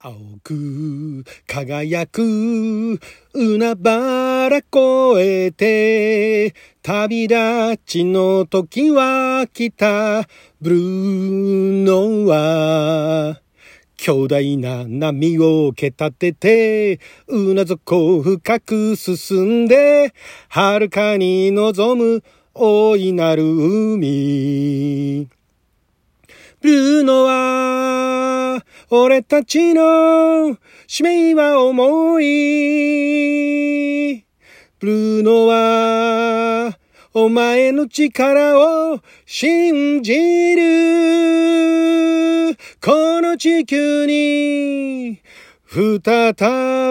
青く輝く海原越えて旅立ちの時は来たブルーノは巨大な波を蹴立てて、うな底深く進んで、遥かに望む大いなる海。ブルーノは、俺たちの使命は重い。ブルーノは、お前の力を信じる。この地球に、再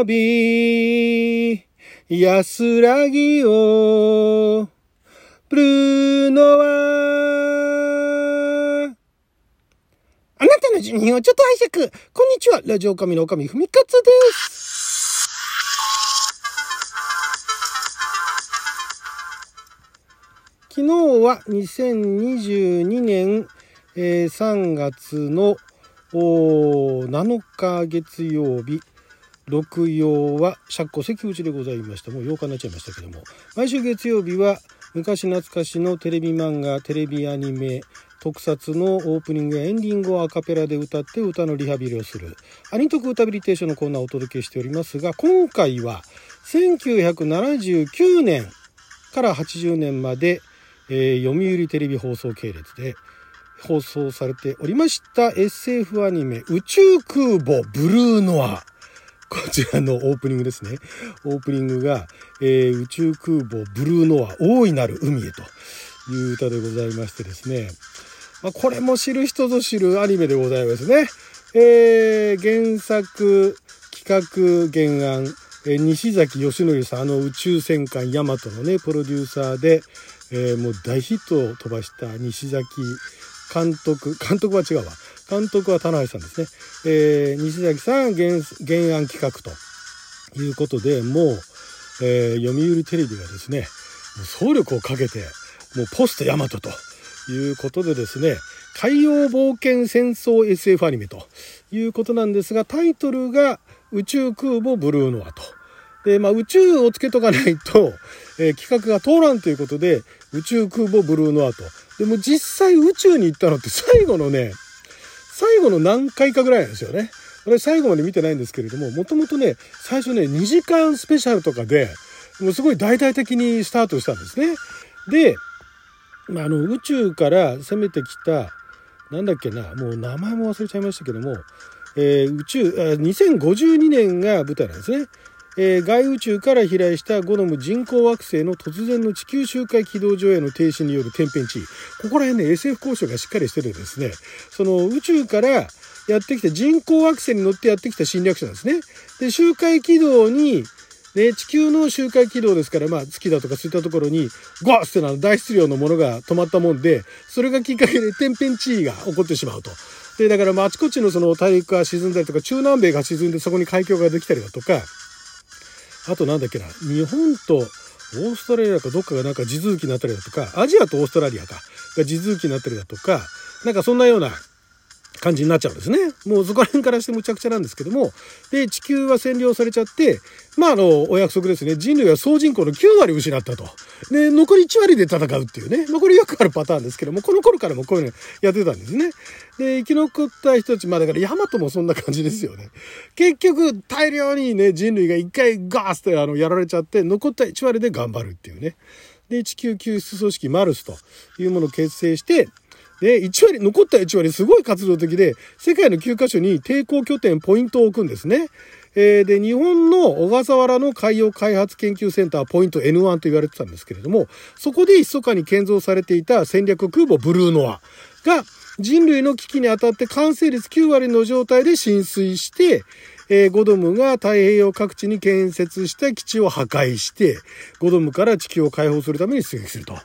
び、安らぎを。ブルーノは、あなたの住人をちょっと拝借。こんにちは。ラジオ神の神ふみかつです。昨日は2022年、えー3月のおー7日月曜日。六曜は釈迦関口でございました。もう8日になっちゃいましたけども。毎週月曜日は昔懐かしのテレビ漫画、テレビアニメ、特撮のオープニングやエンディングをアカペラで歌って歌のリハビリをするアニトク歌ビリテーションのコーナーをお届けしておりますが今回は1979年から80年まで、えー読売テレビ放送系列で放送されておりました SF アニメ宇宙空母ブルーノアこちらのオープニングですね。オープニングが、えー宇宙空母ブルーノア大いなる海へという歌でございましてですね。まあ、これも知る人ぞ知るアニメでございますね。えー原作、企画、原案、えー西崎義則さん、あの宇宙戦艦ヤマトのね、プロデューサーで、えーもう大ヒットを飛ばした西崎監督、監督は違うわ。監督は棚橋さんですね。えー西崎さん原案企画ということで、もう、えー読売テレビがですね、総力をかけて、もうポストヤマトということでですね、海洋冒険戦争 SF アニメということなんですが、タイトルが宇宙空母ブルーノアと。で、まあ宇宙をつけとかないと、えー企画が通らんということで、宇宙空母ブルーノアと。でも実際宇宙に行ったのって最後のね、最後の何回かぐらいなんですよね。私最後まで見てないんですけれども、もともとね、最初ね、2時間スペシャルとかで、もうすごい大々的にスタートしたんですね。で、まあ、あの、宇宙から攻めてきた、なんだっけな、もう名前も忘れちゃいましたけども、えー宇宙、あ2052年が舞台なんですね。えー外宇宙から飛来したゴノム人工惑星の突然の地球周回軌道上への停止による天変地異。ここら辺ね、SF 交渉がしっかりしててですね、その宇宙からやってきた人工惑星に乗ってやってきた侵略者なんですね。で、周回軌道に、ね、地球の周回軌道ですから、まあ、月だとかそういったところに、ゴーってな大質量のものが止まったもんで、それがきっかけで天変地異が起こってしまうと。で、だから、まあ、あちこちのその大陸が沈んだりとか、中南米が沈んでそこに海峡ができたりだとか、あとなんだっけな、日本とオーストラリアかどっかがなんか地続きになったりだとか、アジアとオーストラリアかが地続きになったりだとか、なんかそんなような感じになっちゃうんですね。もうそこら辺からしてむちゃくちゃなんですけども、で、地球は占領されちゃって、まあ、あの、お約束ですね。人類は総人口の9割失ったと。で、残り1割で戦うっていうね、残りよくあるパターンですけども、この頃からもこういうのやってたんですね。で、生き残った人たち、まあだからヤマトもそんな感じですよね。結局、大量にね、人類が一回ガースってあの、やられちゃって、残った1割で頑張るっていうね。で、地球救出組織マルスというものを結成して、で、1割、残った1割すごい活動的で、世界の9カ所に抵抗拠点、ポイントを置くんですね。えーで、日本の小笠原の海洋開発研究センターポイント N1 と言われてたんですけれども、そこで密かに建造されていた戦略空母ブルーノアが人類の危機にあたって完成率9割の状態で浸水して、えーゴドムが太平洋各地に建設した基地を破壊して、ゴドムから地球を解放するために出撃すると。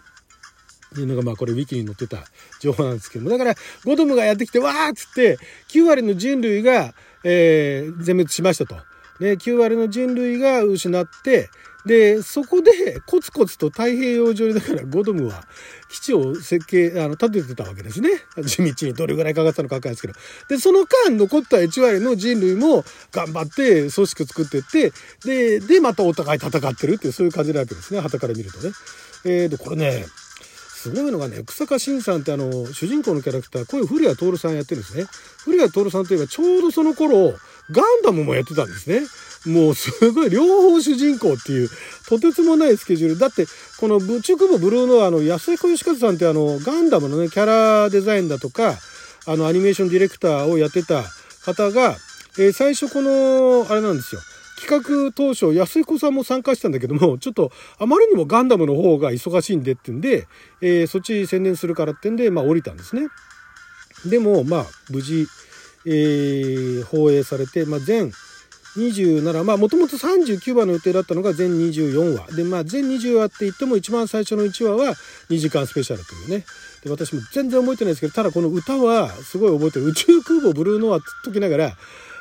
いうのが、まあこれウィキに載ってた情報なんですけども、だから、ゴドムがやってきて、わーっつって、9割の人類が、えー全滅しましたと。ね、9割の人類が失って、で、そこでコツコツと太平洋上にだからゴドムは基地を設計、あの、建ててたわけですね。地道にどれぐらいかかったのかわかんないですけど。で、その間残った1割の人類も頑張って組織作ってって、で、で、またお互い戦ってるっていうそういう感じなわけですね。旗から見るとね。えー、で、これね、すごいのがね、草加慎さんってあの、主人公のキャラクター、こういう古谷徹さんやってるんですね。古谷徹さんといえばちょうどその頃、ガンダムもやってたんですね。もうすごい両方主人公っていう、とてつもないスケジュール。だって、この宇宙空母ブルーノアの安井小吉和さんってあの、ガンダムのね、キャラデザインだとか、あの、アニメーションディレクターをやってた方が、えー、最初この、あれなんですよ。企画当初、安彦さんも参加したんだけども、ちょっとあまりにもガンダムの方が忙しいんでってんで、えー、そっち宣伝するからってんで、まあ降りたんですね。でも、まあ無事、えー、放映されて、まあ全27、まあもともと39話の予定だったのが全24話。で、まあ全20話って言っても一番最初の1話は2時間スペシャルというね。で、私も全然覚えてないですけど、ただこの歌はすごい覚えてる。宇宙空母ブルーノアって時ながら、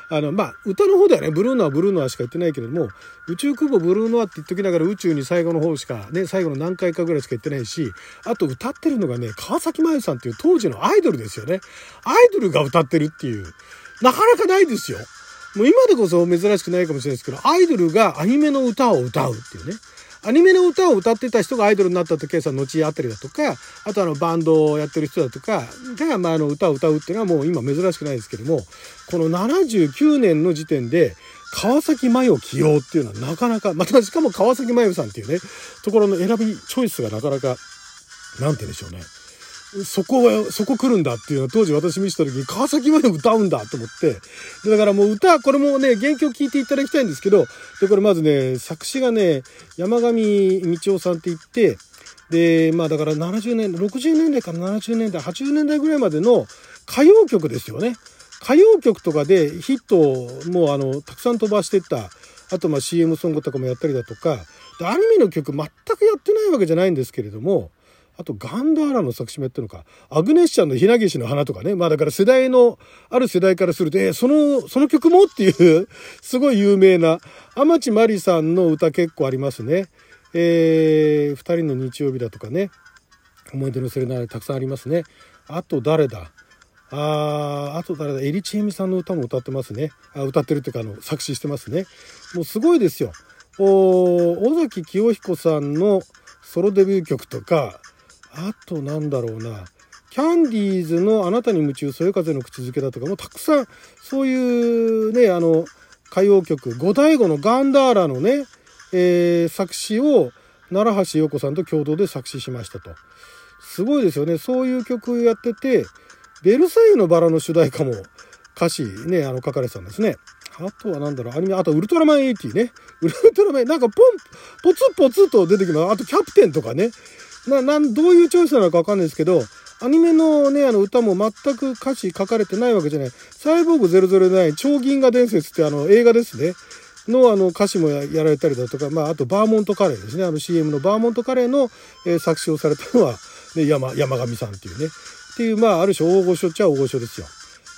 あの、まあ、歌の方ではね、ブルーノア、ブルーノアしか言ってないけれども、宇宙空母ブルーノアって言っときながら宇宙に最後の方しか、ね、最後の何回かぐらいしか言ってないし、あと歌ってるのがね、川崎麻世さんっていう当時のアイドルですよね。アイドルが歌ってるっていう、なかなかないですよ。もう今でこそ珍しくないかもしれないですけど、アイドルがアニメの歌を歌うっていうね。アニメの歌を歌ってた人がアイドルになったってケースは後あったりだとか、あとあのバンドをやってる人だとかが、まあ、あの歌を歌うっていうのはもう今珍しくないですけども、この79年の時点で、川崎麻世起用っていうのはなかなか、またしかも川崎麻世さんっていうね、ところの選び、チョイスがなかなか、なんて言うんでしょうね。そこは、そこ来るんだっていうのは当時私見せた時に川崎まで歌うんだと思って。だからもう歌、これもね、原曲聴いていただきたいんですけど、で、これまずね、作詞がね、山上道夫さんって言って、で、まあだから70年、60年代から70年代、80年代ぐらいまでの歌謡曲ですよね。歌謡曲とかでヒットをもうあの、たくさん飛ばしてった。あとまあ CM ソングとかもやったりだとか、でアニメの曲全くやってないわけじゃないんですけれども、あと、ガンダーラの作詞もやってるのか。アグネッシャンのひなげしの花とかね。まあだから世代の、ある世代からすると、えー、その、その曲もっていう、すごい有名な、天地真理さんの歌結構ありますね。えー、二人の日曜日だとかね。思い出のセレナーたくさんありますね。あと誰だあー、あと誰だエリチエミさんの歌も歌ってますね。あ歌ってるっていうか、あの、作詞してますね。もうすごいですよ。お尾崎清彦さんのソロデビュー曲とか、あとなんだろうな。キャンディーズのあなたに夢中、そよ風の口づけだとか、もうたくさん、そういうね、あの、歌謡曲、五大悟のガンダーラのね、えー、作詞を奈良橋陽子さんと共同で作詞しましたと。すごいですよね。そういう曲やってて、ベルサイユのバラの主題歌も歌詞ね、あの書かれてたんですね。あとは何だろう、アニメ、あとウルトラマン80ね。ウルトラマン、なんかポン、ポツポツと出てきます。あとキャプテンとかね。な、なん、どういうチョイスなのかわかんないですけど、アニメのね、あの歌も全く歌詞書かれてないわけじゃない。サイボーグ009超銀河伝説ってあの映画ですね。のあの歌詞もやられたりだとか、まああとバーモントカレーですね。あの CM のバーモントカレーの、えー、作詞をされたのは、ね、山、山上さんっていうね。っていう、まあある種大御所っちゃ大御所ですよ。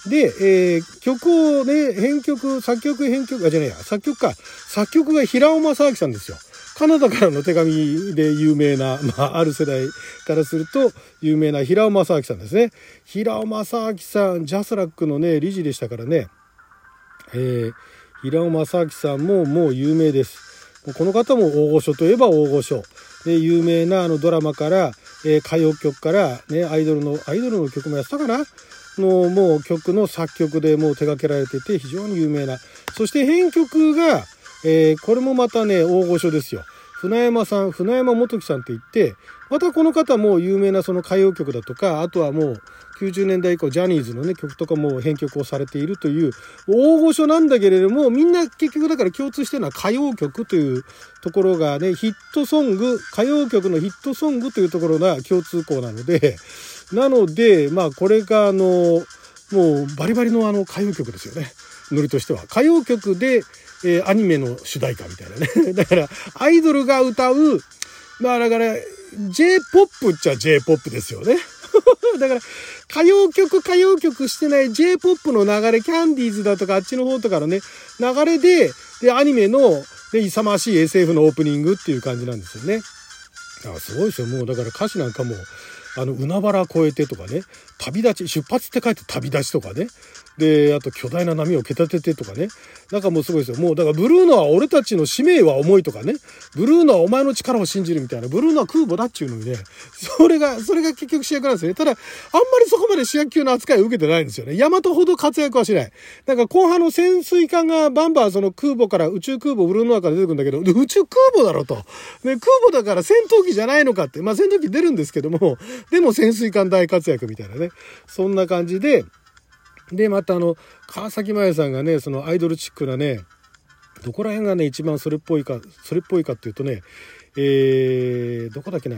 で、えー、曲をね、編曲、作曲編曲、あ、じゃねえや、作曲か。作曲が平尾正明さんですよ。カナダからの手紙で有名な、まあ、ある世代からすると有名な平尾正明さんですね。平尾正明さん、ジャスラックのね、理事でしたからね。えー、平尾正明さんももう有名です。この方も大御所といえば大御所。で、有名なあのドラマから、えー、歌謡曲から、ね、アイドルの、アイドルの曲もやってたかな？の、もう曲の作曲でもう手掛けられてて非常に有名な。そして編曲が、えー、これもまたね、大御所ですよ。船山さん、船山元樹さんって言って、またこの方も有名なその歌謡曲だとか、あとはもう90年代以降ジャニーズのね、曲とかも編曲をされているという大御所なんだけれども、みんな結局だから共通してるのは歌謡曲というところがね、ヒットソング、歌謡曲のヒットソングというところが共通項なので、なので、まあこれがあの、もうバリバリのあの歌謡曲ですよね。ノリとしては。歌謡曲で、えー、アニメの主題歌みたいなね。だから、アイドルが歌う、まあだから、J-POP っちゃ J-POP ですよね。だから、歌謡曲、歌謡曲してない J-POP の流れ、キャンディーズだとかあっちの方とかのね、流れで、で、アニメの、で、勇ましい SF のオープニングっていう感じなんですよね。だからすごいですよ。もうだから歌詞なんかも、あの、海原越えてとかね、旅立ち、出発って書いて旅立ちとかね。で、あと巨大な波を蹴立ててとかね。なんかもうすごいですよ。もうだからブルーノは俺たちの使命は重いとかね。ブルーノはお前の力を信じるみたいな。ブルーノは空母だっちゅうのにね。それが、それが結局主役なんですよね。ただ、あんまりそこまで主役級の扱いを受けてないんですよね。ヤマトほど活躍はしない。だから後半の潜水艦がバンバンその空母から宇宙空母ブルーノアから出てくるんだけど、宇宙空母だろと。ね、空母だから戦闘機じゃないのかって。まあ戦闘機出るんですけども、でも潜水艦大活躍みたいなね。そんな感じで、で、またあの、川崎麻世さんがね、そのアイドルチックなね、どこら辺がね、一番それっぽいか、それっぽいかっていうとね、えー、どこだっけな、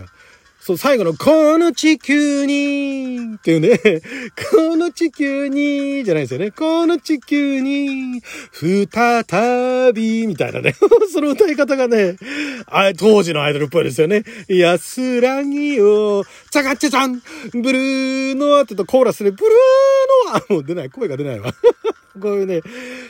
そう、最後の、この地球にっていうね、この地球にじゃないですよね。この地球に、再びみたいなね。その歌い方がね、あ当時のアイドルっぽいですよね。安らぎを、チャガチャチャン、ブルーノアってとコーラスで、ブルーノアもう出ない、声が出ないわ。こういうね、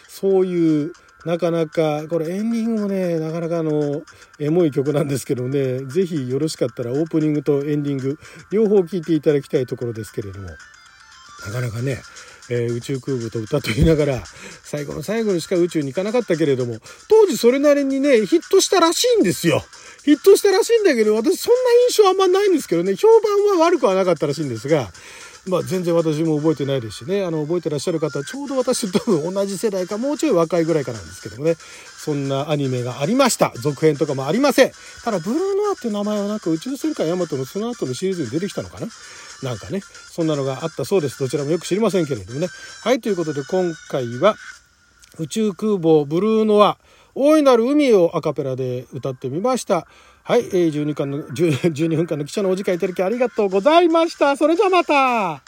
そういう、なかなか、これエンディングもね、なかなかあの、エモい曲なんですけどね、ぜひよろしかったらオープニングとエンディング、両方聴いていただきたいところですけれども、なかなかね、えー、宇宙空母と歌と言いながら、最後の最後にしか宇宙に行かなかったけれども、当時それなりにね、ヒットしたらしいんですよ。ヒットしたらしいんだけど、私そんな印象あんまないんですけどね、評判は悪くはなかったらしいんですが、まあ、全然私も覚えてないですしね、あの、覚えてらっしゃる方、ちょうど私と同じ世代か、もうちょい若いぐらいかなんですけどもね、そんなアニメがありました。続編とかもありません。ただ、ブルーノアっていう名前はなんか宇宙戦艦ヤマトのその後のシリーズに出てきたのかななんかね、そんなのがあったそうです。どちらもよく知りませんけれどもね。はい、ということで今回は、宇宙空母ブルーノア、大いなる海をアカペラで歌ってみました。はい、えー、12, 間の12分間の記者のお時間いただきありがとうございました。それじゃあまた